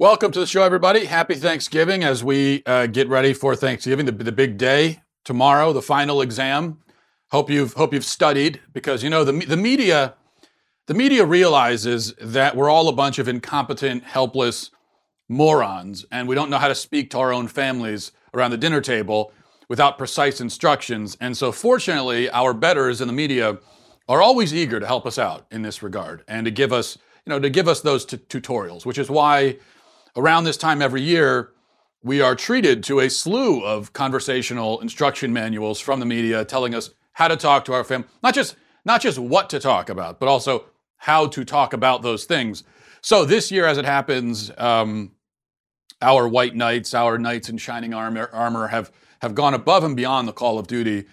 Welcome to the show, everybody. Happy Thanksgiving as we uh, get ready for Thanksgiving, the, the big day tomorrow, the final exam. Hope you've hope you've studied because you know the the media the media realizes that we're all a bunch of incompetent, helpless morons, and we don't know how to speak to our own families around the dinner table without precise instructions. And so, fortunately, our betters in the media are always eager to help us out in this regard and to give us you know to give us those t- tutorials, which is why around this time every year, we are treated to a slew of conversational instruction manuals from the media telling us how to talk to our family, not just not just what to talk about, but also how to talk about those things. So this year, as it happens, um, our white knights, our knights in shining armor, armor, have have gone above and beyond the call of duty.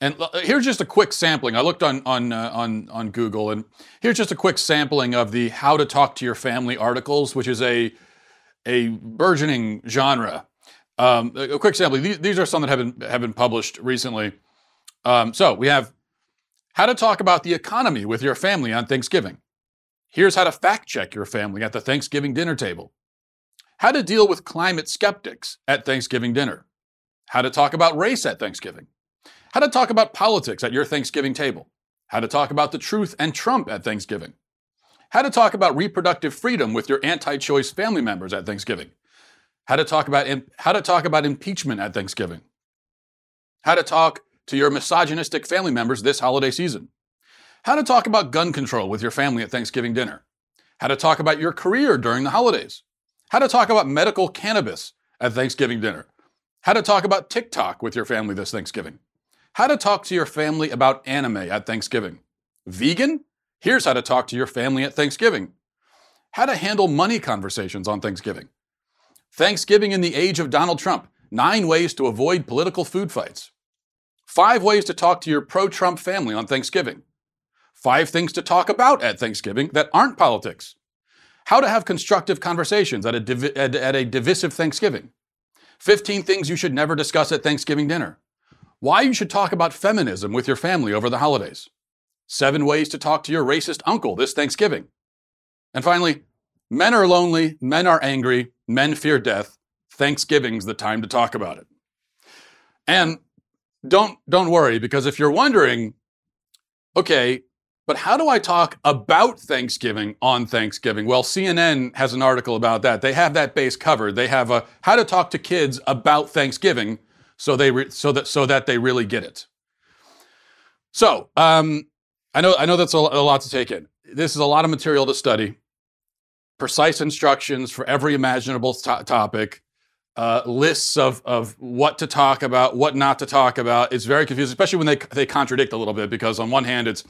And here's just a quick sampling. I looked on on uh, on on Google, and here's just a quick sampling of the "How to Talk to Your Family" articles, which is a a burgeoning genre. Um, a quick sample. These, these, are some that have been have been published recently. Um, so we have how to talk about the economy with your family on Thanksgiving. Here's how to fact check your family at the Thanksgiving dinner table. How to deal with climate skeptics at Thanksgiving dinner. How to talk about race at Thanksgiving. How to talk about politics at your Thanksgiving table. How to talk about the truth and Trump at Thanksgiving how to talk about reproductive freedom with your anti-choice family members at Thanksgiving, how to talk about how to talk about impeachment at Thanksgiving, how to talk to your misogynistic family members this holiday season, how to talk about gun control with your family at Thanksgiving dinner, how to talk about your career during the holidays, how to talk about medical cannabis at Thanksgiving dinner, how to talk about TikTok with your family this Thanksgiving, how to talk to your family about anime at Thanksgiving, vegan Here's how to talk to your family at Thanksgiving. How to handle money conversations on Thanksgiving. Thanksgiving in the age of Donald Trump. Nine ways to avoid political food fights. Five ways to talk to your pro Trump family on Thanksgiving. Five things to talk about at Thanksgiving that aren't politics. How to have constructive conversations at a, at, at a divisive Thanksgiving. 15 things you should never discuss at Thanksgiving dinner. Why you should talk about feminism with your family over the holidays. Seven ways to talk to your racist uncle this Thanksgiving. And finally, men are lonely, men are angry, men fear death. Thanksgiving's the time to talk about it. And don't don't worry because if you're wondering, okay, but how do I talk about Thanksgiving on Thanksgiving? Well, CNN has an article about that. They have that base covered. They have a how to talk to kids about Thanksgiving so they re, so that so that they really get it. So, um, I know, I know that's a, a lot to take in. This is a lot of material to study. Precise instructions for every imaginable to- topic, uh, lists of, of what to talk about, what not to talk about. It's very confusing, especially when they, they contradict a little bit, because on one hand, it's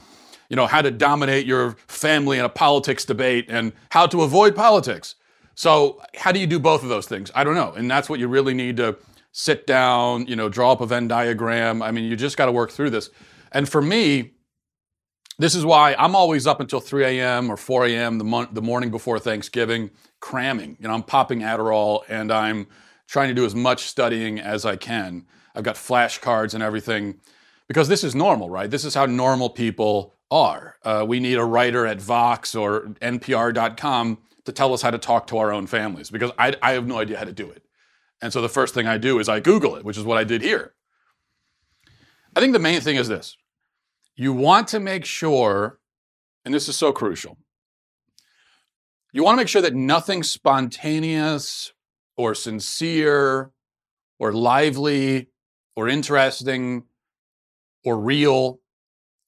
you know how to dominate your family in a politics debate and how to avoid politics. So how do you do both of those things? I don't know, and that's what you really need to sit down, you know, draw up a Venn diagram. I mean, you just got to work through this. And for me, this is why I'm always up until 3 a.m. or 4 a.m. The, mo- the morning before Thanksgiving, cramming. You know, I'm popping Adderall and I'm trying to do as much studying as I can. I've got flashcards and everything because this is normal, right? This is how normal people are. Uh, we need a writer at Vox or NPR.com to tell us how to talk to our own families because I, I have no idea how to do it. And so the first thing I do is I Google it, which is what I did here. I think the main thing is this you want to make sure, and this is so crucial, you want to make sure that nothing spontaneous or sincere or lively or interesting or real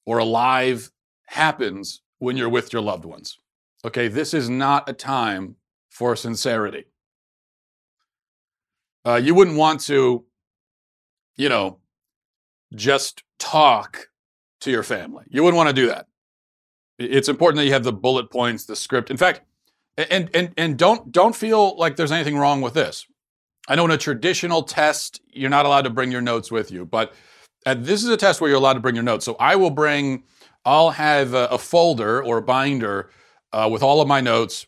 or alive happens when you're with your loved ones. Okay, this is not a time for sincerity. Uh, you wouldn't want to, you know, just talk to your family. You wouldn't want to do that. It's important that you have the bullet points, the script. In fact, and and and don't don't feel like there's anything wrong with this. I know in a traditional test, you're not allowed to bring your notes with you, but this is a test where you're allowed to bring your notes. So I will bring, I'll have a, a folder or a binder uh, with all of my notes,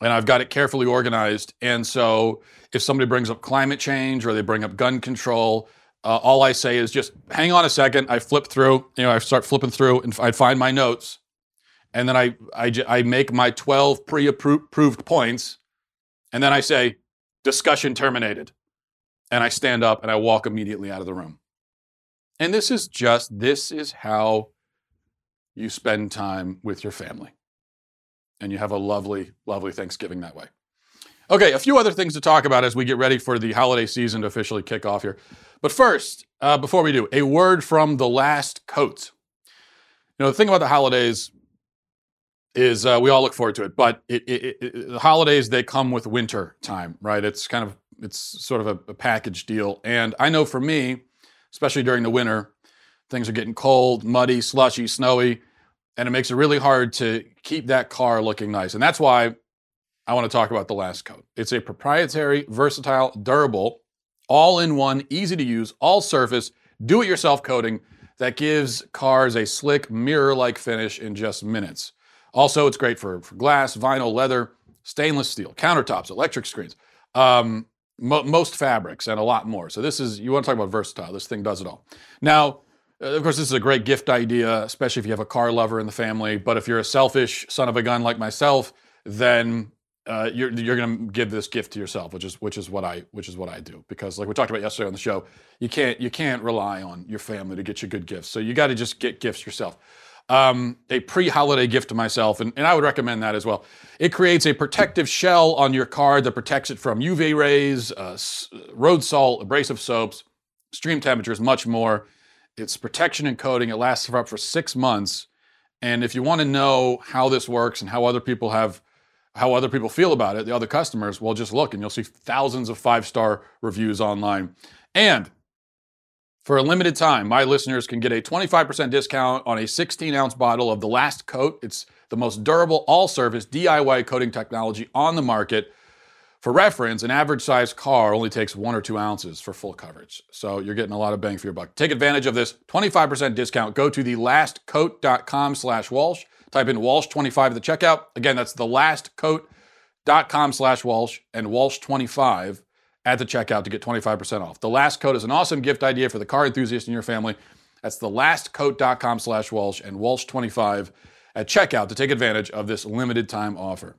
and I've got it carefully organized. And so if somebody brings up climate change or they bring up gun control, uh, all I say is just hang on a second. I flip through, you know, I start flipping through and I find my notes. And then I, I, I make my 12 pre approved points And then I say, discussion terminated. And I stand up and I walk immediately out of the room. And this is just, this is how you spend time with your family. And you have a lovely, lovely Thanksgiving that way. Okay, a few other things to talk about as we get ready for the holiday season to officially kick off here. But first, uh, before we do, a word from the last coat. You know, the thing about the holidays is uh, we all look forward to it, but it, it, it, the holidays they come with winter time, right? It's kind of it's sort of a, a package deal, and I know for me, especially during the winter, things are getting cold, muddy, slushy, snowy, and it makes it really hard to keep that car looking nice, and that's why I want to talk about the last coat. It's a proprietary, versatile, durable, all in one, easy to use, all surface, do it yourself coating that gives cars a slick, mirror like finish in just minutes. Also, it's great for, for glass, vinyl, leather, stainless steel, countertops, electric screens, um, mo- most fabrics, and a lot more. So, this is, you want to talk about versatile, this thing does it all. Now, of course, this is a great gift idea, especially if you have a car lover in the family. But if you're a selfish son of a gun like myself, then uh, you're you're going to give this gift to yourself, which is which is what I which is what I do because like we talked about yesterday on the show, you can't you can't rely on your family to get you good gifts, so you got to just get gifts yourself. Um, a pre-holiday gift to myself, and, and I would recommend that as well. It creates a protective shell on your card that protects it from UV rays, uh, road salt, abrasive soaps, extreme temperatures, much more. It's protection and coating. It lasts for up for six months. And if you want to know how this works and how other people have how other people feel about it, the other customers, well, just look and you'll see thousands of five star reviews online. And for a limited time, my listeners can get a 25% discount on a 16 ounce bottle of the last coat. It's the most durable all service DIY coating technology on the market. For reference, an average size car only takes one or two ounces for full coverage. So you're getting a lot of bang for your buck. Take advantage of this 25% discount. Go to thelastcoat.com slash Walsh. Type in Walsh25 at the checkout. Again, that's thelastcoat.com slash Walsh and Walsh25 at the checkout to get 25% off. The Last Coat is an awesome gift idea for the car enthusiast in your family. That's thelastcoat.com slash Walsh and Walsh25 at checkout to take advantage of this limited time offer.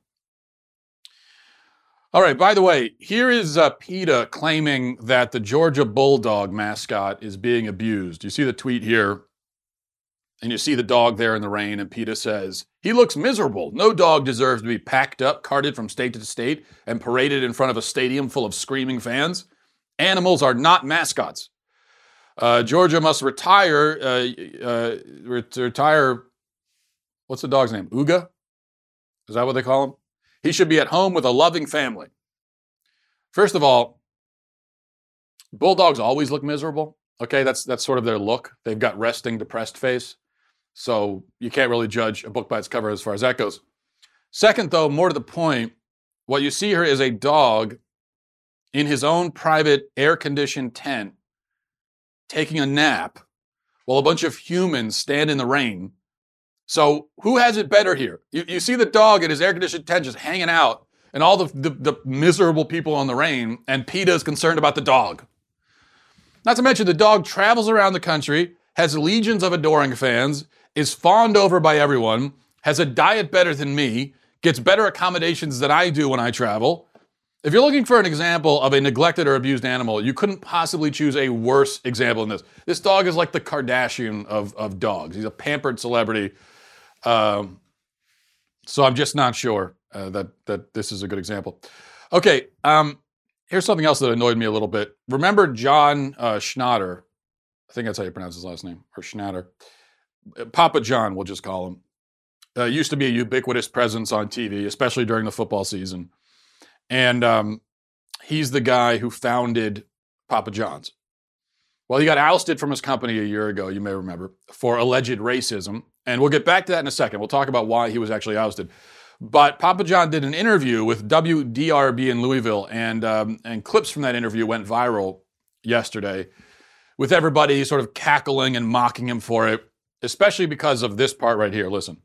All right, by the way, here is uh, PETA claiming that the Georgia Bulldog mascot is being abused. You see the tweet here and you see the dog there in the rain, and PETA says, He looks miserable. No dog deserves to be packed up, carted from state to state, and paraded in front of a stadium full of screaming fans. Animals are not mascots. Uh, Georgia must retire, uh, uh, retire, what's the dog's name? Uga? Is that what they call him? He should be at home with a loving family. First of all, bulldogs always look miserable. Okay, that's that's sort of their look. They've got resting, depressed face. So you can't really judge a book by its cover as far as that goes. Second, though, more to the point, what you see here is a dog in his own private air conditioned tent taking a nap while a bunch of humans stand in the rain. So who has it better here? You, you see the dog in his air conditioned tent just hanging out and all the, the, the miserable people on the rain, and PETA is concerned about the dog. Not to mention, the dog travels around the country, has legions of adoring fans, is fawned over by everyone, has a diet better than me, gets better accommodations than I do when I travel. If you're looking for an example of a neglected or abused animal, you couldn't possibly choose a worse example than this. This dog is like the Kardashian of, of dogs. He's a pampered celebrity. Um, so I'm just not sure uh, that that this is a good example. Okay, um, here's something else that annoyed me a little bit. Remember John uh, Schnatter? I think that's how you pronounce his last name, or Schnatter. Papa John, we'll just call him, uh, used to be a ubiquitous presence on TV, especially during the football season. And um, he's the guy who founded Papa John's. Well, he got ousted from his company a year ago, you may remember, for alleged racism. And we'll get back to that in a second. We'll talk about why he was actually ousted. But Papa John did an interview with WDRB in Louisville, and, um, and clips from that interview went viral yesterday with everybody sort of cackling and mocking him for it especially because of this part right here. Listen.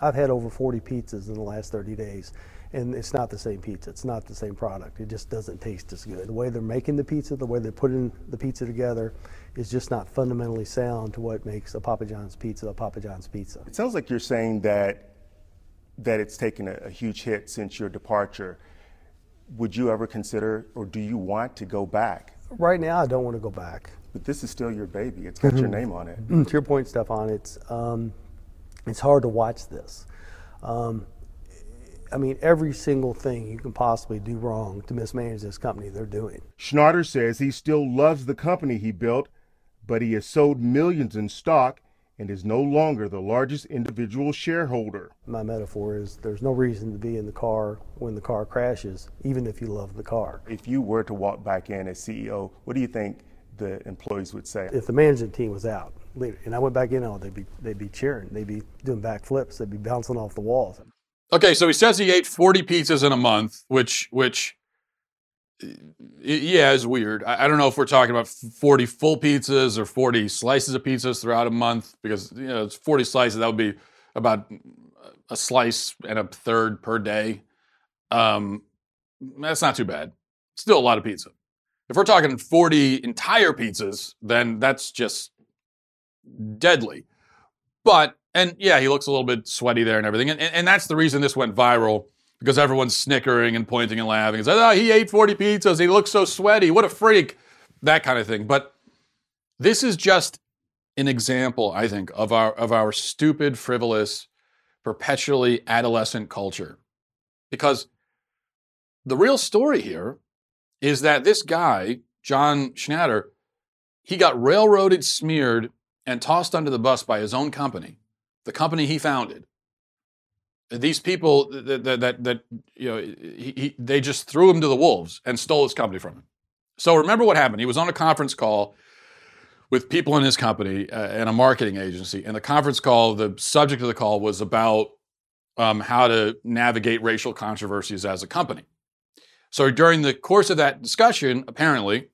I've had over 40 pizzas in the last 30 days, and it's not the same pizza. It's not the same product. It just doesn't taste as good. The way they're making the pizza, the way they're putting the pizza together, is just not fundamentally sound to what makes a Papa John's pizza a Papa John's pizza. It sounds like you're saying that that it's taken a, a huge hit since your departure. would you ever consider, or do you want to go back? Right now, I don't want to go back. But this is still your baby. It's got your name on it. to your point, Stefan, it's um, it's hard to watch this. Um, I mean, every single thing you can possibly do wrong to mismanage this company, they're doing. Schnatter says he still loves the company he built, but he has sold millions in stock and is no longer the largest individual shareholder. My metaphor is there's no reason to be in the car when the car crashes, even if you love the car. If you were to walk back in as CEO, what do you think the employees would say? If the management team was out, and I went back in, oh, they'd be they'd be cheering, they'd be doing backflips, they'd be bouncing off the walls. Okay, so he says he ate 40 pizzas in a month, which which yeah, is weird. I, I, don't know if we're talking about 40 full pizzas or 40 slices of pizzas throughout a month because you know it's 40 slices. That would be about a slice and a third per day. Um, that's not too bad. Still a lot of pizza. If we're talking 40 entire pizzas, then that's just deadly. But and yeah, he looks a little bit sweaty there and everything, and, and that's the reason this went viral because everyone's snickering and pointing and laughing and says, "Oh, he ate 40 pizzas. He looks so sweaty. What a freak!" That kind of thing. But this is just an example, I think, of our of our stupid, frivolous, perpetually adolescent culture. Because the real story here is that this guy, John Schnatter, he got railroaded, smeared, and tossed under the bus by his own company, the company he founded these people that, that, that, that you know, he, he, they just threw him to the wolves and stole his company from him. So remember what happened. He was on a conference call with people in his company uh, and a marketing agency. And the conference call, the subject of the call was about um, how to navigate racial controversies as a company. So during the course of that discussion, apparently,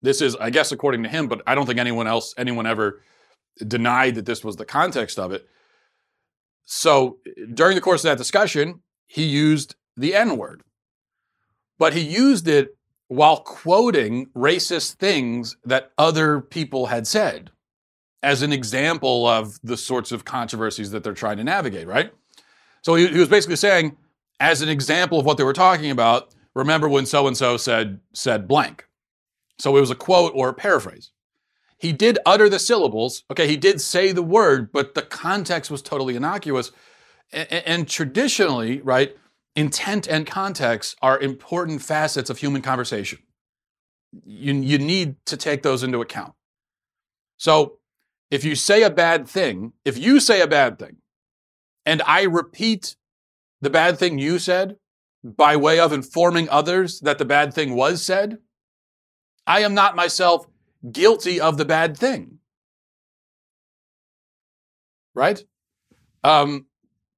this is, I guess, according to him, but I don't think anyone else, anyone ever denied that this was the context of it. So during the course of that discussion, he used the N word, but he used it while quoting racist things that other people had said as an example of the sorts of controversies that they're trying to navigate, right? So he, he was basically saying, as an example of what they were talking about, remember when so and so said said blank. So it was a quote or a paraphrase. He did utter the syllables. Okay, he did say the word, but the context was totally innocuous. And, and traditionally, right, intent and context are important facets of human conversation. You, you need to take those into account. So if you say a bad thing, if you say a bad thing, and I repeat the bad thing you said by way of informing others that the bad thing was said, I am not myself guilty of the bad thing. Right? Um,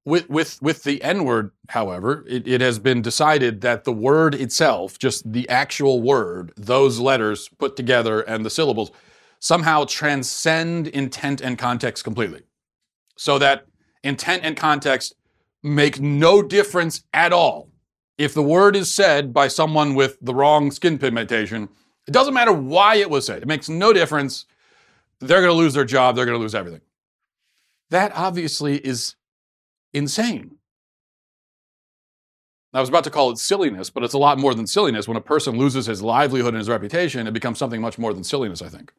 with, with, with the N word, however, it, it has been decided that the word itself, just the actual word, those letters put together and the syllables, somehow transcend intent and context completely. So that intent and context make no difference at all. If the word is said by someone with the wrong skin pigmentation, it doesn't matter why it was said, it makes no difference. They're going to lose their job, they're going to lose everything. That obviously is insane. I was about to call it silliness, but it's a lot more than silliness. When a person loses his livelihood and his reputation, it becomes something much more than silliness, I think.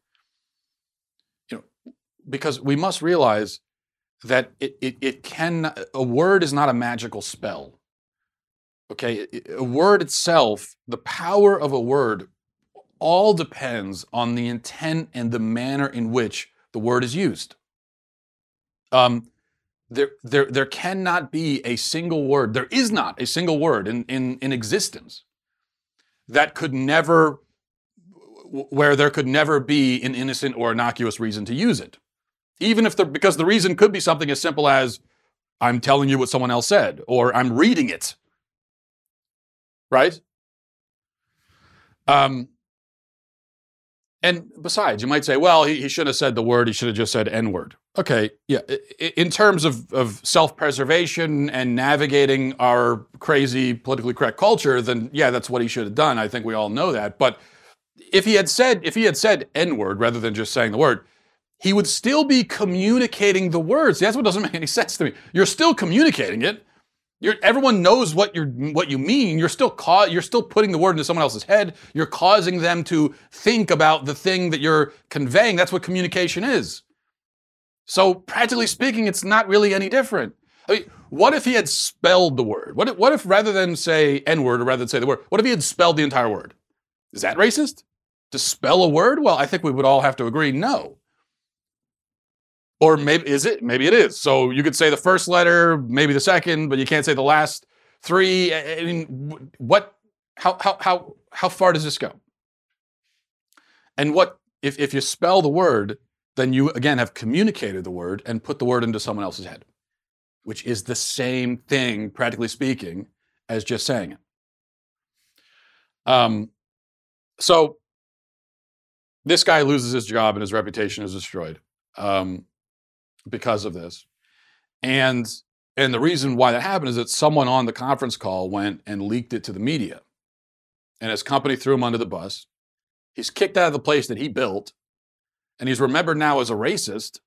You know, because we must realize that it, it, it can, a word is not a magical spell. Okay, a word itself, the power of a word all depends on the intent and the manner in which the word is used. Um, there, there, there cannot be a single word, there is not a single word in, in, in existence that could never, where there could never be an innocent or innocuous reason to use it. Even if the, because the reason could be something as simple as, I'm telling you what someone else said, or I'm reading it. Right? Um, and besides, you might say, well, he, he should have said the word, he should have just said N word. Okay, yeah. In terms of, of self preservation and navigating our crazy politically correct culture, then yeah, that's what he should have done. I think we all know that. But if he had said, if he had said N word rather than just saying the word, he would still be communicating the words. That's what doesn't make any sense to me. You're still communicating it. You're, everyone knows what you're what you mean. You're still ca- you're still putting the word into someone else's head. You're causing them to think about the thing that you're conveying. That's what communication is. So practically speaking, it's not really any different. I mean, what if he had spelled the word? What if, what if rather than say N word or rather than say the word, what if he had spelled the entire word? Is that racist? To spell a word? Well, I think we would all have to agree no. Or maybe is it? Maybe it is. So you could say the first letter, maybe the second, but you can't say the last three. I mean, what? How how how how far does this go? And what if if you spell the word, then you again have communicated the word and put the word into someone else's head, which is the same thing, practically speaking, as just saying it. Um, so this guy loses his job and his reputation is destroyed. Um, because of this. And and the reason why that happened is that someone on the conference call went and leaked it to the media. And his company threw him under the bus. He's kicked out of the place that he built. And he's remembered now as a racist,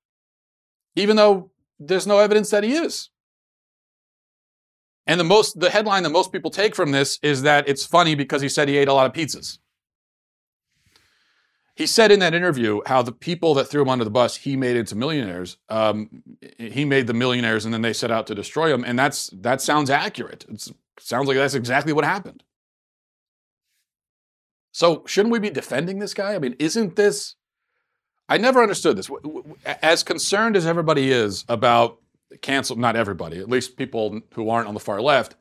even though there's no evidence that he is. And the most the headline that most people take from this is that it's funny because he said he ate a lot of pizzas. He said in that interview how the people that threw him under the bus he made into millionaires. Um, he made the millionaires, and then they set out to destroy him. And that's that sounds accurate. It sounds like that's exactly what happened. So shouldn't we be defending this guy? I mean, isn't this? I never understood this. As concerned as everybody is about cancel, not everybody, at least people who aren't on the far left.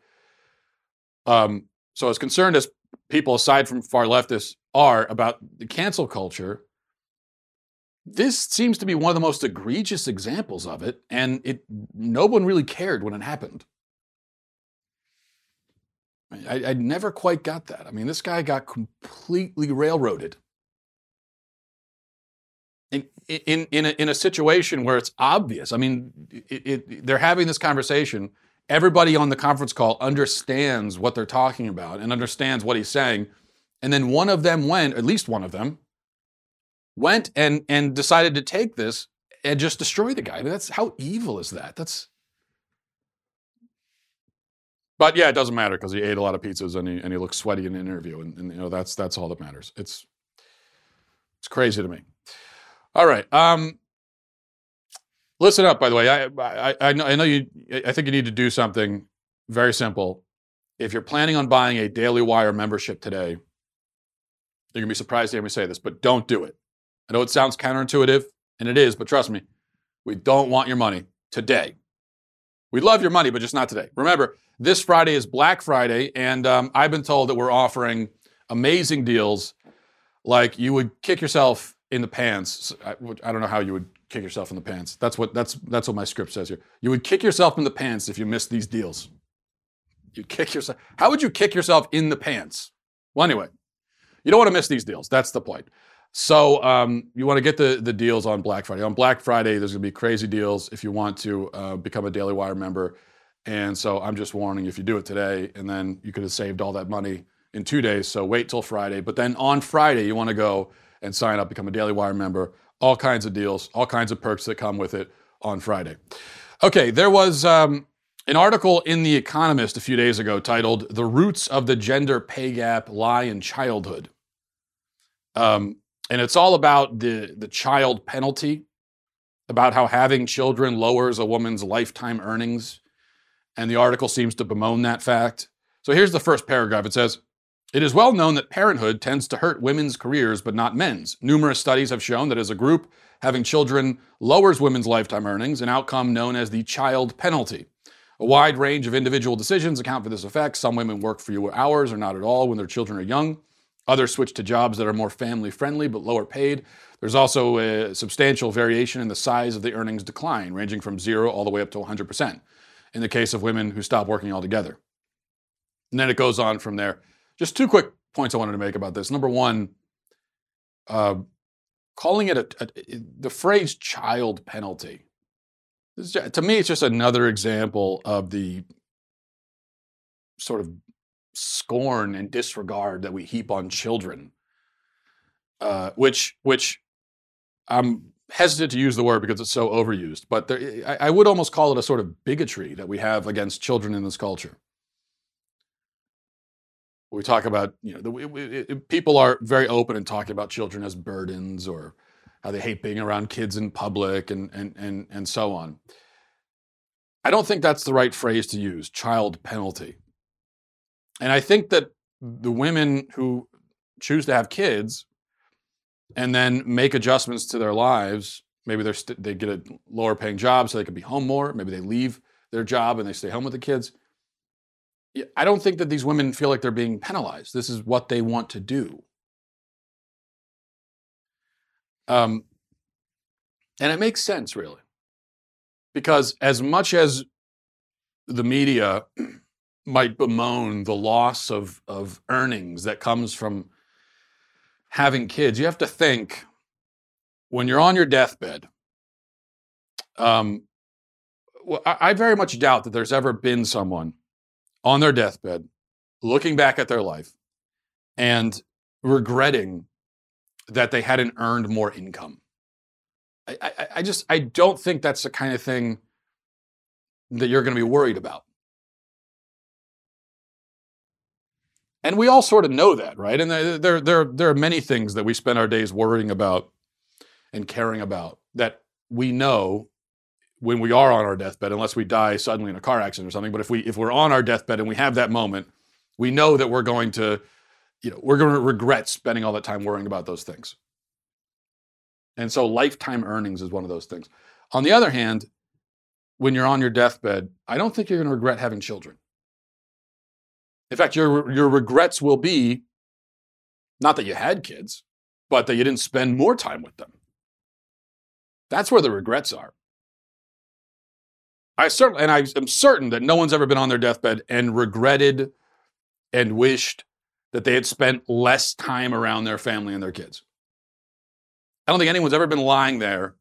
Um, so as concerned as people aside from far leftists are about the cancel culture, this seems to be one of the most egregious examples of it, and it no one really cared when it happened. I, I never quite got that. I mean, this guy got completely railroaded. In, in, in, a, in a situation where it's obvious. I mean, it, it, they're having this conversation. Everybody on the conference call understands what they're talking about and understands what he's saying. And then one of them went, at least one of them, went and and decided to take this and just destroy the guy. I mean, that's how evil is that? That's but yeah, it doesn't matter because he ate a lot of pizzas and he and he looks sweaty in an interview, and, and you know that's that's all that matters. It's it's crazy to me. All right, um, listen up. By the way, I I, I know you. I think you need to do something very simple. If you're planning on buying a Daily Wire membership today, you're going to be surprised to hear me say this, but don't do it. I know it sounds counterintuitive, and it is, but trust me, we don't want your money today. We love your money, but just not today. Remember, this Friday is Black Friday, and um, I've been told that we're offering amazing deals. Like you would kick yourself in the pants. I, I don't know how you would kick yourself in the pants. That's what that's that's what my script says here. You would kick yourself in the pants if you missed these deals. You kick yourself. How would you kick yourself in the pants? Well, anyway, you don't want to miss these deals. That's the point. So um, you want to get the the deals on Black Friday. On Black Friday, there's going to be crazy deals if you want to uh, become a Daily Wire member. And so I'm just warning if you do it today, and then you could have saved all that money in two days. So wait till Friday. But then on Friday, you want to go and sign up, become a Daily Wire member. All kinds of deals, all kinds of perks that come with it on Friday. Okay, there was um, an article in The Economist a few days ago titled "The Roots of the Gender Pay Gap Lie in Childhood." Um, and it's all about the, the child penalty, about how having children lowers a woman's lifetime earnings. And the article seems to bemoan that fact. So here's the first paragraph it says, it is well known that parenthood tends to hurt women's careers, but not men's. Numerous studies have shown that as a group, having children lowers women's lifetime earnings, an outcome known as the child penalty. A wide range of individual decisions account for this effect. Some women work fewer hours or not at all when their children are young. Others switch to jobs that are more family friendly but lower paid. There's also a substantial variation in the size of the earnings decline, ranging from zero all the way up to 100% in the case of women who stop working altogether. And then it goes on from there. Just two quick points I wanted to make about this. Number one, uh, calling it a, a, the phrase child penalty. Just, to me, it's just another example of the sort of scorn and disregard that we heap on children, uh, which which I'm hesitant to use the word because it's so overused, but there, I, I would almost call it a sort of bigotry that we have against children in this culture. We talk about, you know, the, it, people are very open in talking about children as burdens or how they hate being around kids in public and, and, and, and so on. I don't think that's the right phrase to use, child penalty. And I think that the women who choose to have kids and then make adjustments to their lives, maybe they're st- they get a lower paying job so they can be home more, maybe they leave their job and they stay home with the kids. I don't think that these women feel like they're being penalized. This is what they want to do. Um, and it makes sense, really. Because as much as the media might bemoan the loss of, of earnings that comes from having kids, you have to think when you're on your deathbed. Um, well, I, I very much doubt that there's ever been someone on their deathbed looking back at their life and regretting that they hadn't earned more income. I, I, I just I don't think that's the kind of thing that you're going to be worried about. And we all sort of know that, right? And there, there, there, there are many things that we spend our days worrying about and caring about that we know when we are on our deathbed, unless we die suddenly in a car accident or something. But if we if we're on our deathbed and we have that moment, we know that we're going to, you know, we're going to regret spending all that time worrying about those things. And so lifetime earnings is one of those things. On the other hand, when you're on your deathbed, I don't think you're going to regret having children. In fact, your, your regrets will be not that you had kids, but that you didn't spend more time with them. That's where the regrets are. I certainly, and I am certain that no one's ever been on their deathbed and regretted and wished that they had spent less time around their family and their kids. I don't think anyone's ever been lying there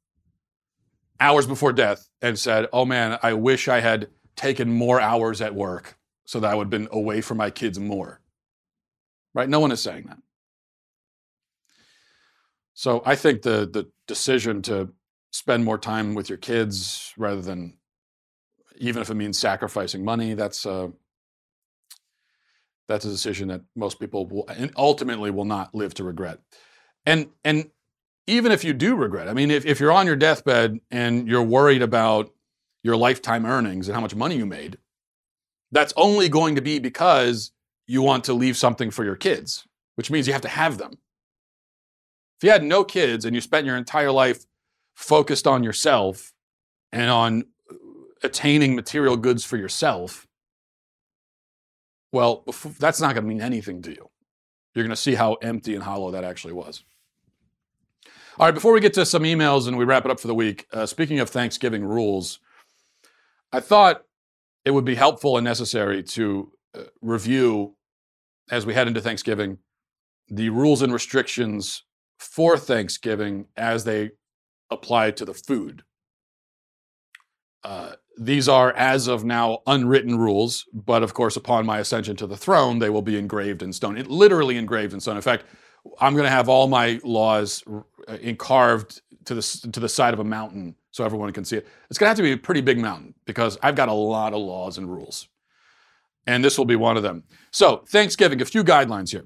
hours before death and said, Oh man, I wish I had taken more hours at work so that I would have been away from my kids more. Right? No one is saying that. So I think the the decision to spend more time with your kids rather than even if it means sacrificing money, that's uh, that's a decision that most people will ultimately will not live to regret. And and even if you do regret, I mean, if, if you're on your deathbed and you're worried about your lifetime earnings and how much money you made, that's only going to be because you want to leave something for your kids, which means you have to have them. If you had no kids and you spent your entire life focused on yourself and on attaining material goods for yourself, well, that's not going to mean anything to you. You're going to see how empty and hollow that actually was. All right, before we get to some emails and we wrap it up for the week, uh, speaking of Thanksgiving rules, I thought it would be helpful and necessary to uh, review as we head into Thanksgiving the rules and restrictions for Thanksgiving as they apply to the food. Uh, these are, as of now, unwritten rules, but of course, upon my ascension to the throne, they will be engraved in stone. It, literally engraved in stone. In fact, I'm going to have all my laws carved to the to the side of a mountain so everyone can see it. It's going to have to be a pretty big mountain because I've got a lot of laws and rules, and this will be one of them. So Thanksgiving, a few guidelines here.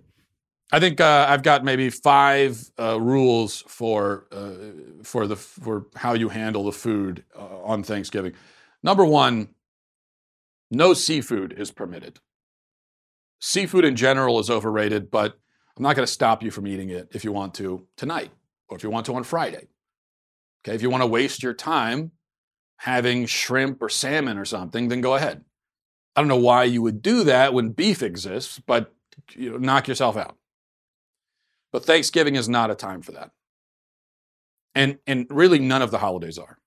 I think uh, I've got maybe five uh, rules for uh, for the for how you handle the food uh, on Thanksgiving. Number one, no seafood is permitted. Seafood in general is overrated, but I'm not going to stop you from eating it if you want to tonight or if you want to on Friday. Okay, if you want to waste your time having shrimp or salmon or something, then go ahead. I don't know why you would do that when beef exists, but you know, knock yourself out. But Thanksgiving is not a time for that. And, and really, none of the holidays are.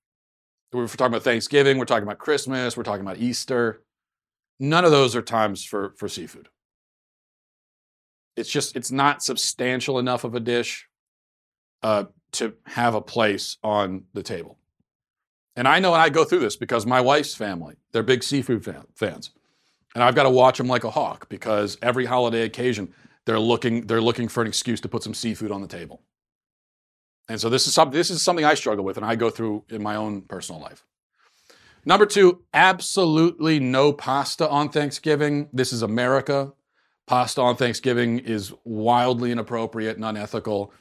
We're talking about Thanksgiving, we're talking about Christmas, we're talking about Easter. None of those are times for, for seafood. It's just, it's not substantial enough of a dish uh, to have a place on the table. And I know, and I go through this because my wife's family, they're big seafood fan, fans. And I've got to watch them like a hawk because every holiday occasion, they're looking, they're looking for an excuse to put some seafood on the table. And so this is something this is something I struggle with and I go through in my own personal life. Number two, absolutely no pasta on Thanksgiving. This is America. Pasta on Thanksgiving is wildly inappropriate and unethical.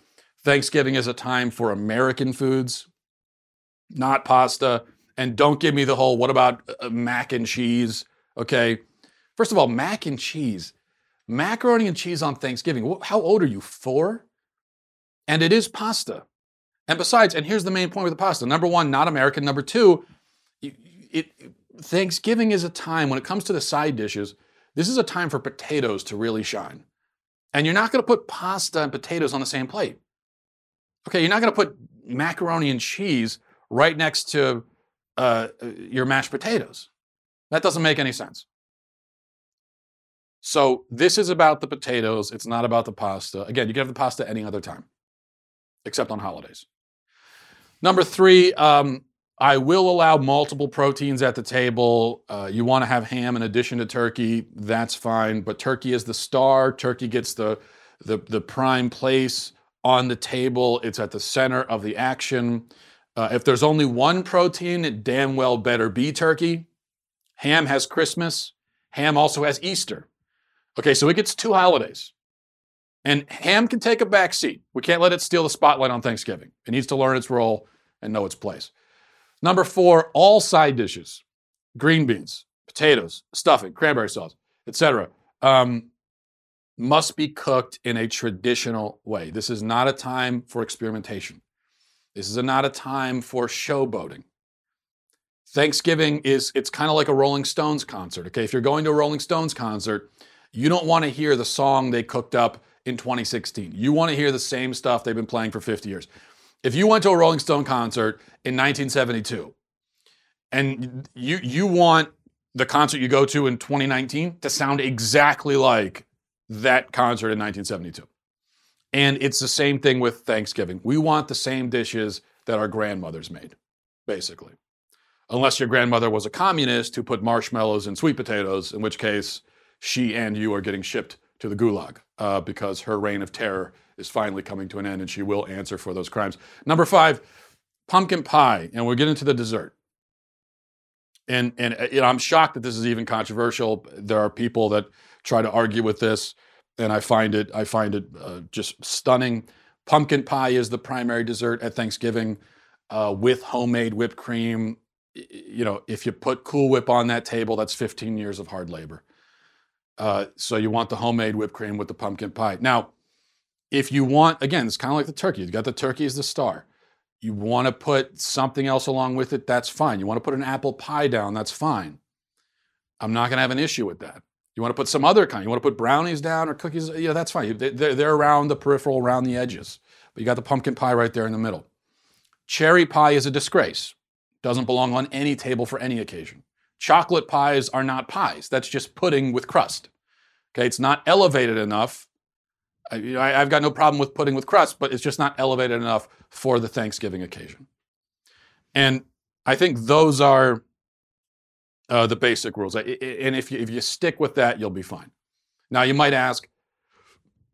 Thanksgiving is a time for American foods, not pasta. And don't give me the whole, what about uh, mac and cheese? Okay. First of all, mac and cheese. Macaroni and cheese on Thanksgiving. How old are you? Four? And it is pasta. And besides, and here's the main point with the pasta number one, not American. Number two, it, it, Thanksgiving is a time when it comes to the side dishes, this is a time for potatoes to really shine. And you're not going to put pasta and potatoes on the same plate. Okay, you're not going to put macaroni and cheese right next to uh, your mashed potatoes. That doesn't make any sense. So this is about the potatoes. It's not about the pasta. Again, you can have the pasta any other time, except on holidays. Number three, um, I will allow multiple proteins at the table. Uh, you want to have ham in addition to turkey, that's fine. But turkey is the star. Turkey gets the, the, the prime place on the table. It's at the center of the action. Uh, if there's only one protein, it damn well better be turkey. Ham has Christmas. Ham also has Easter. Okay, so it gets two holidays. And ham can take a back seat. We can't let it steal the spotlight on Thanksgiving. It needs to learn its role and know its place. Number four, all side dishes, green beans, potatoes, stuffing, cranberry sauce, etc., um, must be cooked in a traditional way. This is not a time for experimentation. This is not a time for showboating. Thanksgiving is it's kind of like a Rolling Stones concert. Okay, if you're going to a Rolling Stones concert, you don't want to hear the song they cooked up in 2016. You want to hear the same stuff they've been playing for 50 years. If you went to a Rolling Stone concert in 1972 and you you want the concert you go to in 2019 to sound exactly like that concert in 1972. And it's the same thing with Thanksgiving. We want the same dishes that our grandmothers made, basically. Unless your grandmother was a communist who put marshmallows and sweet potatoes, in which case she and you are getting shipped to the gulag uh, because her reign of terror is finally coming to an end and she will answer for those crimes. Number five, pumpkin pie. And we'll get into the dessert. And, and uh, you know, I'm shocked that this is even controversial. There are people that try to argue with this, and I find it I find it uh, just stunning. Pumpkin pie is the primary dessert at Thanksgiving uh, with homemade whipped cream. You know, if you put Cool Whip on that table, that's 15 years of hard labor. Uh, so you want the homemade whipped cream with the pumpkin pie. Now, if you want, again, it's kind of like the turkey. You got the turkey as the star. You want to put something else along with it, that's fine. You want to put an apple pie down, that's fine. I'm not going to have an issue with that. You want to put some other kind. You want to put brownies down or cookies, yeah, that's fine. They're, they're around the peripheral, around the edges. But you got the pumpkin pie right there in the middle. Cherry pie is a disgrace. Doesn't belong on any table for any occasion. Chocolate pies are not pies. That's just pudding with crust. Okay, it's not elevated enough. I, have got no problem with pudding with crust, but it's just not elevated enough for the Thanksgiving occasion. And I think those are uh, the basic rules. And if you, if you stick with that, you'll be fine. Now, you might ask,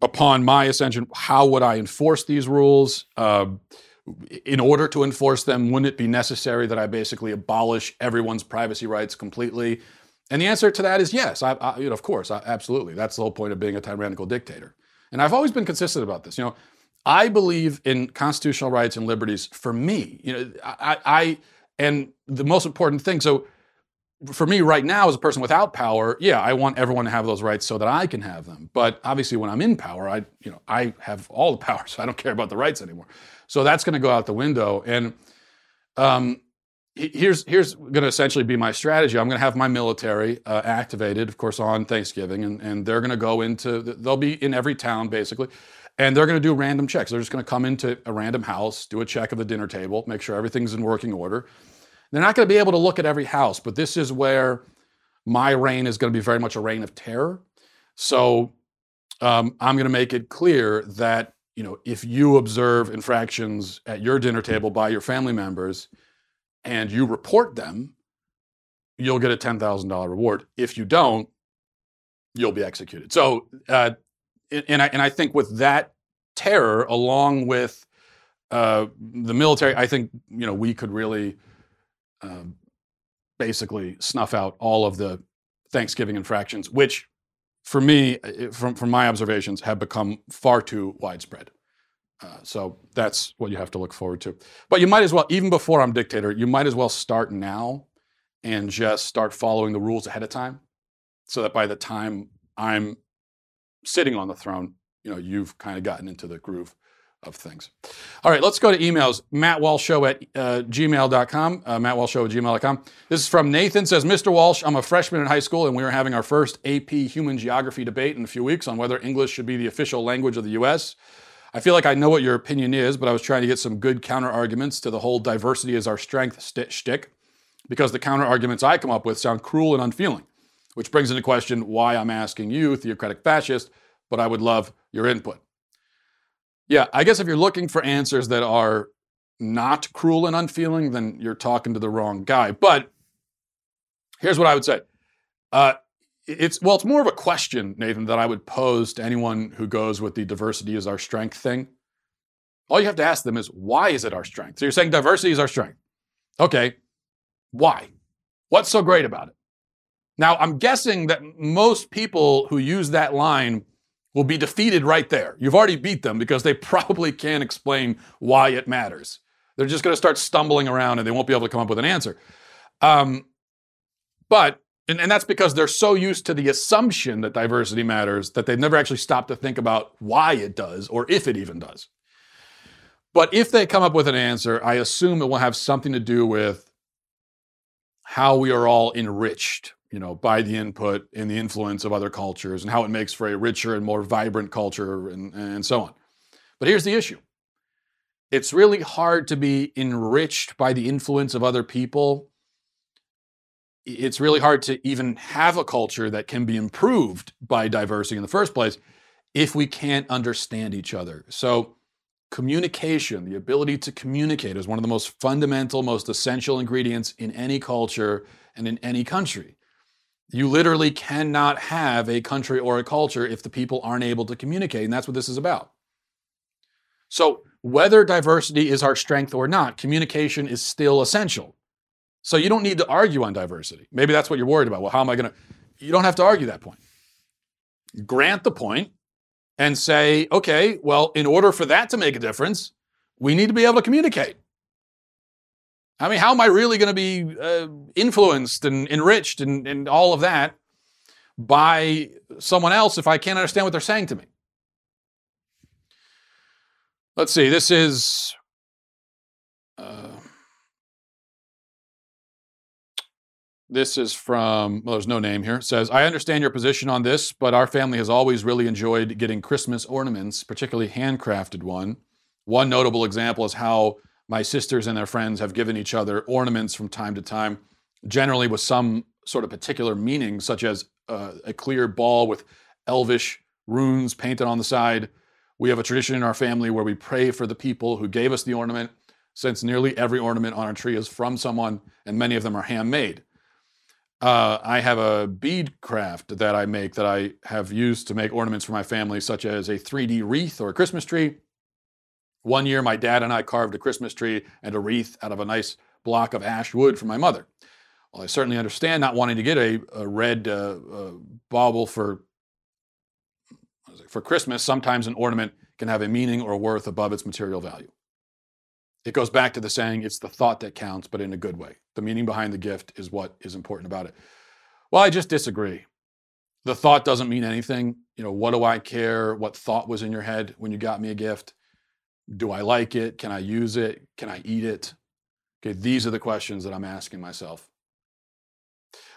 upon my ascension, how would I enforce these rules? Uh, in order to enforce them, wouldn't it be necessary that I basically abolish everyone's privacy rights completely? And the answer to that is yes. I, I, you know, of course, I, absolutely. That's the whole point of being a tyrannical dictator. And I've always been consistent about this. You know, I believe in constitutional rights and liberties for me. You know, I, I and the most important thing. So, for me right now, as a person without power, yeah, I want everyone to have those rights so that I can have them. But obviously, when I'm in power, I, you know, I have all the power, so I don't care about the rights anymore. So that's going to go out the window. And um, here's here's going to essentially be my strategy. I'm going to have my military uh, activated, of course, on Thanksgiving, and, and they're going to go into. They'll be in every town basically, and they're going to do random checks. They're just going to come into a random house, do a check of the dinner table, make sure everything's in working order. They're not going to be able to look at every house, but this is where my reign is going to be very much a reign of terror. So um, I'm going to make it clear that you know, if you observe infractions at your dinner table by your family members and you report them, you'll get a $10,000 reward. If you don't, you'll be executed. So, uh, and, I, and I think with that terror, along with uh, the military, I think you know we could really um, basically snuff out all of the Thanksgiving infractions, which for me, from from my observations, have become far too widespread. Uh, so that's what you have to look forward to. But you might as well, even before I'm dictator, you might as well start now and just start following the rules ahead of time, so that by the time I'm sitting on the throne, you know you've kind of gotten into the groove of things. All right, let's go to emails. Matt Walsh Show at uh, gmail.com. Uh, Matt Walsh Show at gmail.com. This is from Nathan. Says, Mr. Walsh, I'm a freshman in high school, and we are having our first AP Human Geography debate in a few weeks on whether English should be the official language of the U.S. I feel like I know what your opinion is, but I was trying to get some good counter arguments to the whole diversity is our strength st- shtick, because the counter arguments I come up with sound cruel and unfeeling, which brings into question why I'm asking you, theocratic fascist, but I would love your input. Yeah, I guess if you're looking for answers that are not cruel and unfeeling, then you're talking to the wrong guy. But here's what I would say. Uh, it's well, it's more of a question, Nathan, that I would pose to anyone who goes with the diversity is our strength thing. All you have to ask them is why is it our strength? So you're saying diversity is our strength. Okay, why? What's so great about it? Now, I'm guessing that most people who use that line will be defeated right there. You've already beat them because they probably can't explain why it matters. They're just going to start stumbling around and they won't be able to come up with an answer. Um, but, and, and that's because they're so used to the assumption that diversity matters that they've never actually stopped to think about why it does or if it even does. But if they come up with an answer, I assume it will have something to do with how we are all enriched you know, by the input and the influence of other cultures and how it makes for a richer and more vibrant culture and, and so on. But here's the issue it's really hard to be enriched by the influence of other people. It's really hard to even have a culture that can be improved by diversity in the first place if we can't understand each other. So, communication, the ability to communicate, is one of the most fundamental, most essential ingredients in any culture and in any country. You literally cannot have a country or a culture if the people aren't able to communicate. And that's what this is about. So, whether diversity is our strength or not, communication is still essential. So, you don't need to argue on diversity. Maybe that's what you're worried about. Well, how am I going to? You don't have to argue that point. Grant the point and say, okay, well, in order for that to make a difference, we need to be able to communicate. I mean, how am I really going to be uh, influenced and enriched and, and all of that by someone else if I can't understand what they're saying to me? Let's see, this is. Uh, this is from, well, there's no name here. It says, I understand your position on this, but our family has always really enjoyed getting Christmas ornaments, particularly handcrafted one. One notable example is how my sisters and their friends have given each other ornaments from time to time, generally with some sort of particular meaning, such as uh, a clear ball with elvish runes painted on the side. We have a tradition in our family where we pray for the people who gave us the ornament, since nearly every ornament on our tree is from someone, and many of them are handmade. Uh, I have a bead craft that I make that I have used to make ornaments for my family, such as a 3D wreath or a Christmas tree, one year, my dad and I carved a Christmas tree and a wreath out of a nice block of ash wood for my mother. Well, I certainly understand not wanting to get a, a red uh, uh, bauble for for Christmas. Sometimes an ornament can have a meaning or worth above its material value. It goes back to the saying, it's the thought that counts, but in a good way. The meaning behind the gift is what is important about it. Well, I just disagree. The thought doesn't mean anything. You know, what do I care what thought was in your head when you got me a gift? Do I like it? Can I use it? Can I eat it? Okay, these are the questions that I'm asking myself.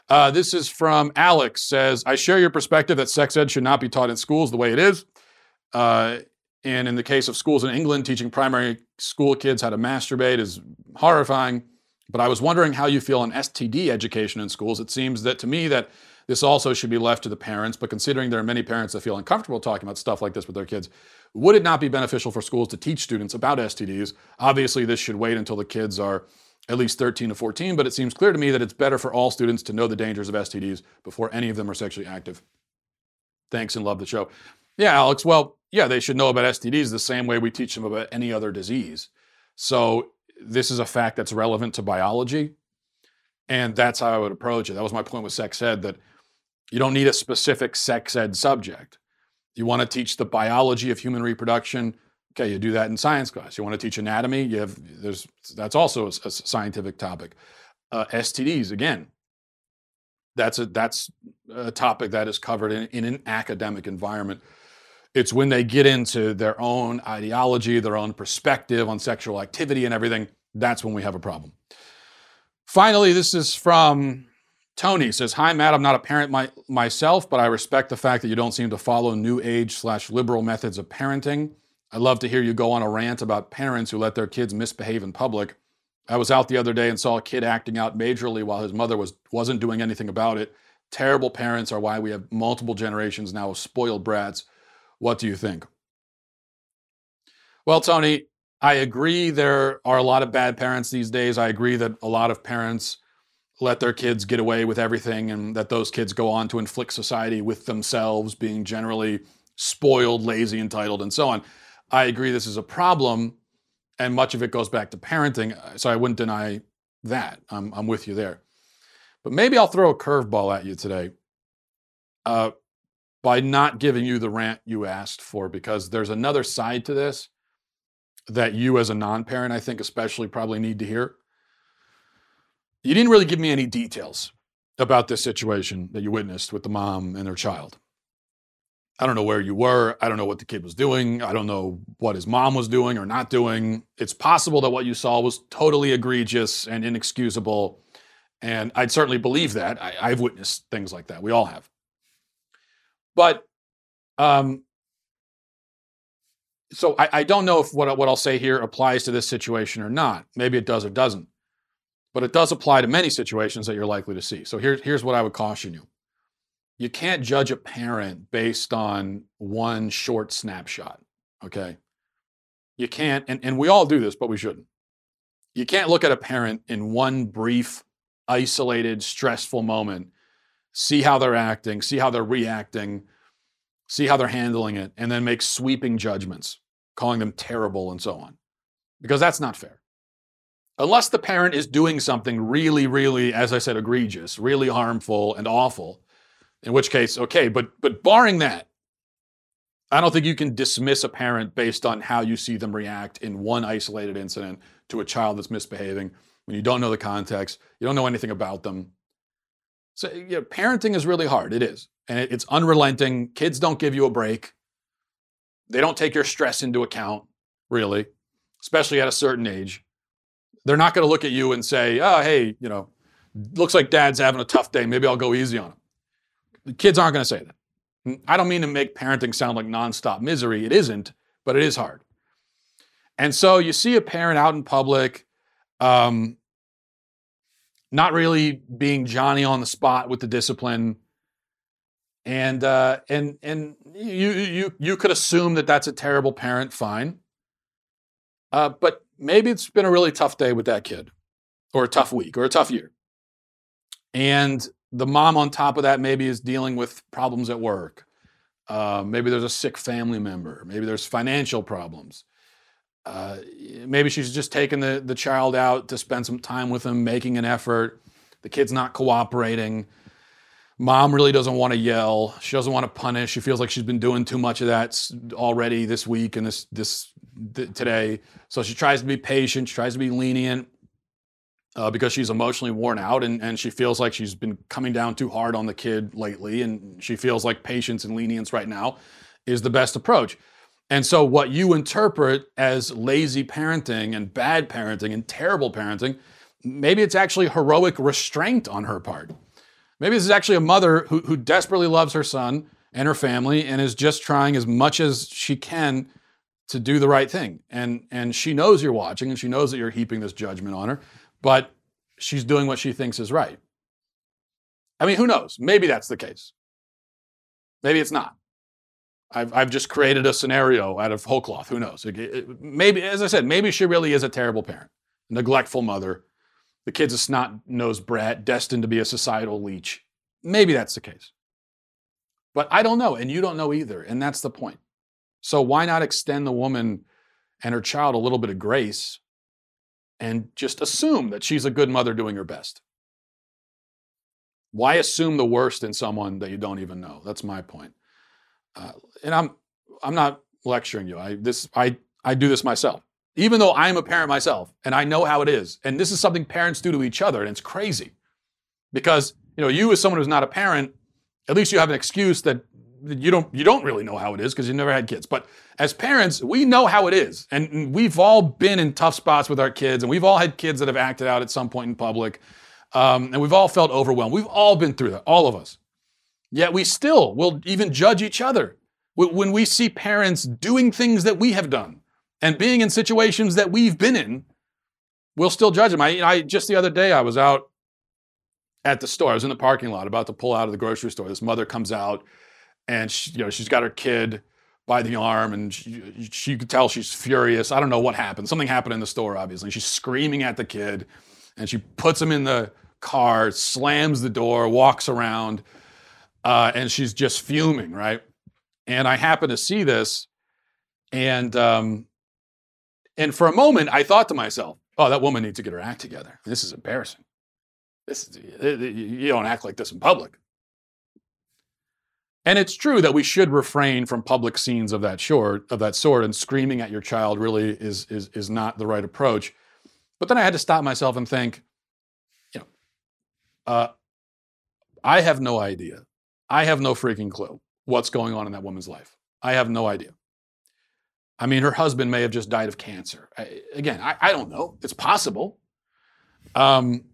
Uh, this is from Alex. Says I share your perspective that sex ed should not be taught in schools the way it is. Uh, and in the case of schools in England, teaching primary school kids how to masturbate is horrifying. But I was wondering how you feel on STD education in schools. It seems that to me that this also should be left to the parents. But considering there are many parents that feel uncomfortable talking about stuff like this with their kids, would it not be beneficial for schools to teach students about STDs? Obviously, this should wait until the kids are at least 13 to 14, but it seems clear to me that it's better for all students to know the dangers of STDs before any of them are sexually active. Thanks and love the show. Yeah, Alex. Well, yeah, they should know about STDs the same way we teach them about any other disease. So this is a fact that's relevant to biology. And that's how I would approach it. That was my point with sex ed that you don't need a specific sex ed subject. You want to teach the biology of human reproduction. Okay, you do that in science class. You want to teach anatomy. You have there's that's also a, a scientific topic. Uh, STDs again. That's a that's a topic that is covered in, in an academic environment. It's when they get into their own ideology, their own perspective on sexual activity and everything, that's when we have a problem. Finally, this is from Tony. says, Hi, Matt. I'm not a parent my, myself, but I respect the fact that you don't seem to follow new age slash liberal methods of parenting. I'd love to hear you go on a rant about parents who let their kids misbehave in public. I was out the other day and saw a kid acting out majorly while his mother was, wasn't doing anything about it. Terrible parents are why we have multiple generations now of spoiled brats what do you think? Well, Tony, I agree there are a lot of bad parents these days. I agree that a lot of parents let their kids get away with everything and that those kids go on to inflict society with themselves being generally spoiled, lazy, entitled, and so on. I agree this is a problem, and much of it goes back to parenting, so I wouldn't deny that. I'm, I'm with you there. But maybe I'll throw a curveball at you today. Uh, by not giving you the rant you asked for because there's another side to this that you as a non-parent I think especially probably need to hear. You didn't really give me any details about this situation that you witnessed with the mom and their child. I don't know where you were. I don't know what the kid was doing. I don't know what his mom was doing or not doing. It's possible that what you saw was totally egregious and inexcusable. And I'd certainly believe that. I, have witnessed things like that. We all have. But um, so I, I don't know if what, what I'll say here applies to this situation or not. Maybe it does or doesn't. But it does apply to many situations that you're likely to see. So here, here's what I would caution you. You can't judge a parent based on one short snapshot. Okay. You can't, and, and we all do this, but we shouldn't. You can't look at a parent in one brief, isolated, stressful moment see how they're acting, see how they're reacting, see how they're handling it, and then make sweeping judgments, calling them terrible and so on. Because that's not fair. Unless the parent is doing something really, really, as I said, egregious, really harmful and awful, in which case, okay, but but barring that, I don't think you can dismiss a parent based on how you see them react in one isolated incident to a child that's misbehaving when you don't know the context, you don't know anything about them, so, you know, parenting is really hard. It is. And it, it's unrelenting. Kids don't give you a break. They don't take your stress into account, really, especially at a certain age. They're not going to look at you and say, oh, hey, you know, looks like dad's having a tough day. Maybe I'll go easy on him. The kids aren't going to say that. I don't mean to make parenting sound like nonstop misery. It isn't, but it is hard. And so you see a parent out in public, um, not really being Johnny on the spot with the discipline. And uh, and and you you you could assume that that's a terrible parent. Fine, uh, but maybe it's been a really tough day with that kid, or a tough week, or a tough year. And the mom on top of that maybe is dealing with problems at work. Uh, maybe there's a sick family member. Maybe there's financial problems. Uh, maybe she's just taking the, the child out to spend some time with him, making an effort. The kid's not cooperating. Mom really doesn't want to yell. She doesn't want to punish. She feels like she's been doing too much of that already this week and this this th- today. So she tries to be patient. She tries to be lenient uh, because she's emotionally worn out and, and she feels like she's been coming down too hard on the kid lately. And she feels like patience and lenience right now is the best approach. And so, what you interpret as lazy parenting and bad parenting and terrible parenting, maybe it's actually heroic restraint on her part. Maybe this is actually a mother who, who desperately loves her son and her family and is just trying as much as she can to do the right thing. And, and she knows you're watching and she knows that you're heaping this judgment on her, but she's doing what she thinks is right. I mean, who knows? Maybe that's the case. Maybe it's not. I've, I've just created a scenario out of whole cloth. Who knows? It, it, maybe, as I said, maybe she really is a terrible parent, neglectful mother. The kid's a snot nosed brat, destined to be a societal leech. Maybe that's the case. But I don't know, and you don't know either. And that's the point. So why not extend the woman and her child a little bit of grace and just assume that she's a good mother doing her best. Why assume the worst in someone that you don't even know? That's my point. Uh, and I'm I'm not lecturing you. I this I I do this myself. Even though I'm a parent myself and I know how it is. And this is something parents do to each other and it's crazy. Because, you know, you as someone who's not a parent, at least you have an excuse that you don't you don't really know how it is because you never had kids. But as parents, we know how it is. And we've all been in tough spots with our kids and we've all had kids that have acted out at some point in public. Um, and we've all felt overwhelmed. We've all been through that, all of us. Yet we still will even judge each other when we see parents doing things that we have done and being in situations that we've been in, we'll still judge them. I, I just the other day I was out at the store. I was in the parking lot about to pull out of the grocery store. This mother comes out and she, you know she's got her kid by the arm and she, she could tell she's furious. I don't know what happened. Something happened in the store obviously. She's screaming at the kid and she puts him in the car, slams the door, walks around, uh, and she's just fuming, right? And I happen to see this, and um, and for a moment I thought to myself, "Oh, that woman needs to get her act together. This is embarrassing. This is, you don't act like this in public." And it's true that we should refrain from public scenes of that sort, of that sort, and screaming at your child really is is is not the right approach. But then I had to stop myself and think, you know, uh, I have no idea. I have no freaking clue what's going on in that woman's life. I have no idea. I mean, her husband may have just died of cancer. I, again, I, I, don't know. It's possible. Um,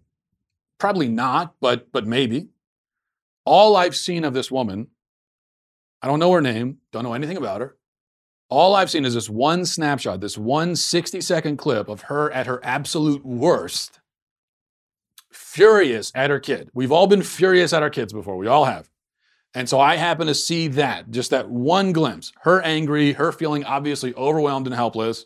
probably not, but but maybe. All I've seen of this woman, I don't know her name, don't know anything about her. All I've seen is this one snapshot, this one 60 second clip of her at her absolute worst, furious at her kid. We've all been furious at our kids before, we all have. And so I happen to see that, just that one glimpse, her angry, her feeling obviously overwhelmed and helpless.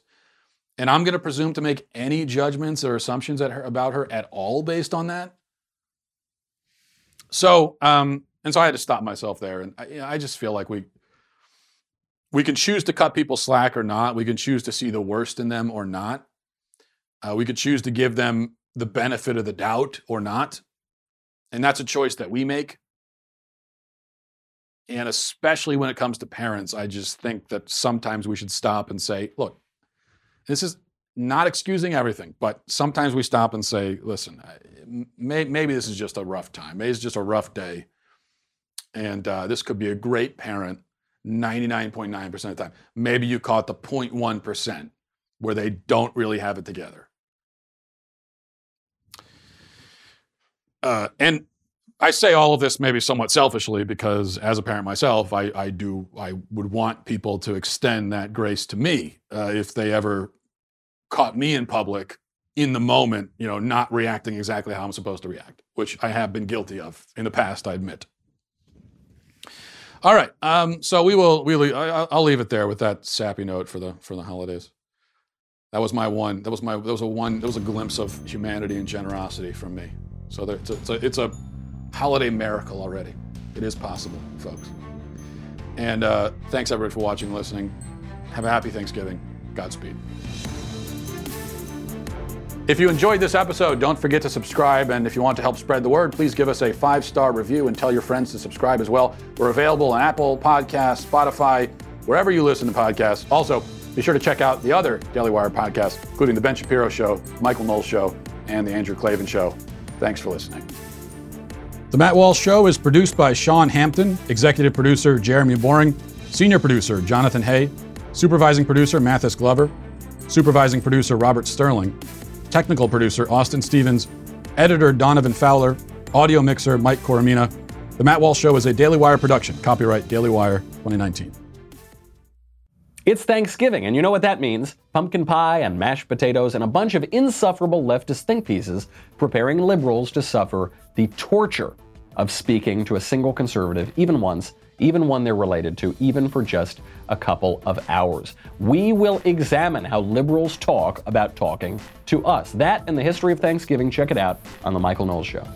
And I'm going to presume to make any judgments or assumptions her, about her at all based on that. So, um, and so I had to stop myself there. And I, you know, I just feel like we, we can choose to cut people slack or not. We can choose to see the worst in them or not. Uh, we could choose to give them the benefit of the doubt or not. And that's a choice that we make. And especially when it comes to parents, I just think that sometimes we should stop and say, look, this is not excusing everything, but sometimes we stop and say, listen, may, maybe this is just a rough time. Maybe it's just a rough day. And uh, this could be a great parent 99.9% of the time. Maybe you caught the 0.1% where they don't really have it together. Uh, and I say all of this maybe somewhat selfishly because as a parent myself, I, I do I would want people to extend that grace to me uh, if they ever caught me in public in the moment, you know, not reacting exactly how I'm supposed to react, which I have been guilty of in the past, I admit. All right, um, so we will we I, I'll leave it there with that sappy note for the for the holidays. That was my one. That was my. That was a one. That was a glimpse of humanity and generosity from me. So there, it's, a, it's, a, it's a holiday miracle already. It is possible, folks. And uh, thanks everybody for watching and listening. Have a happy Thanksgiving. Godspeed. If you enjoyed this episode, don't forget to subscribe. And if you want to help spread the word, please give us a five star review and tell your friends to subscribe as well. We're available on Apple Podcasts, Spotify, wherever you listen to podcasts. Also, be sure to check out the other Daily Wire podcasts, including The Ben Shapiro Show, Michael Knowles Show, and The Andrew Klavan Show. Thanks for listening. The Matt Walsh Show is produced by Sean Hampton, executive producer Jeremy Boring, senior producer Jonathan Hay, supervising producer Mathis Glover, supervising producer Robert Sterling, technical producer Austin Stevens, editor Donovan Fowler, audio mixer Mike Coromina. The Matt Walsh Show is a Daily Wire production. Copyright Daily Wire 2019. It's Thanksgiving, and you know what that means pumpkin pie and mashed potatoes and a bunch of insufferable leftist think pieces preparing liberals to suffer the torture of speaking to a single conservative, even once, even one they're related to, even for just a couple of hours. We will examine how liberals talk about talking to us. That and the history of Thanksgiving, check it out on The Michael Knowles Show.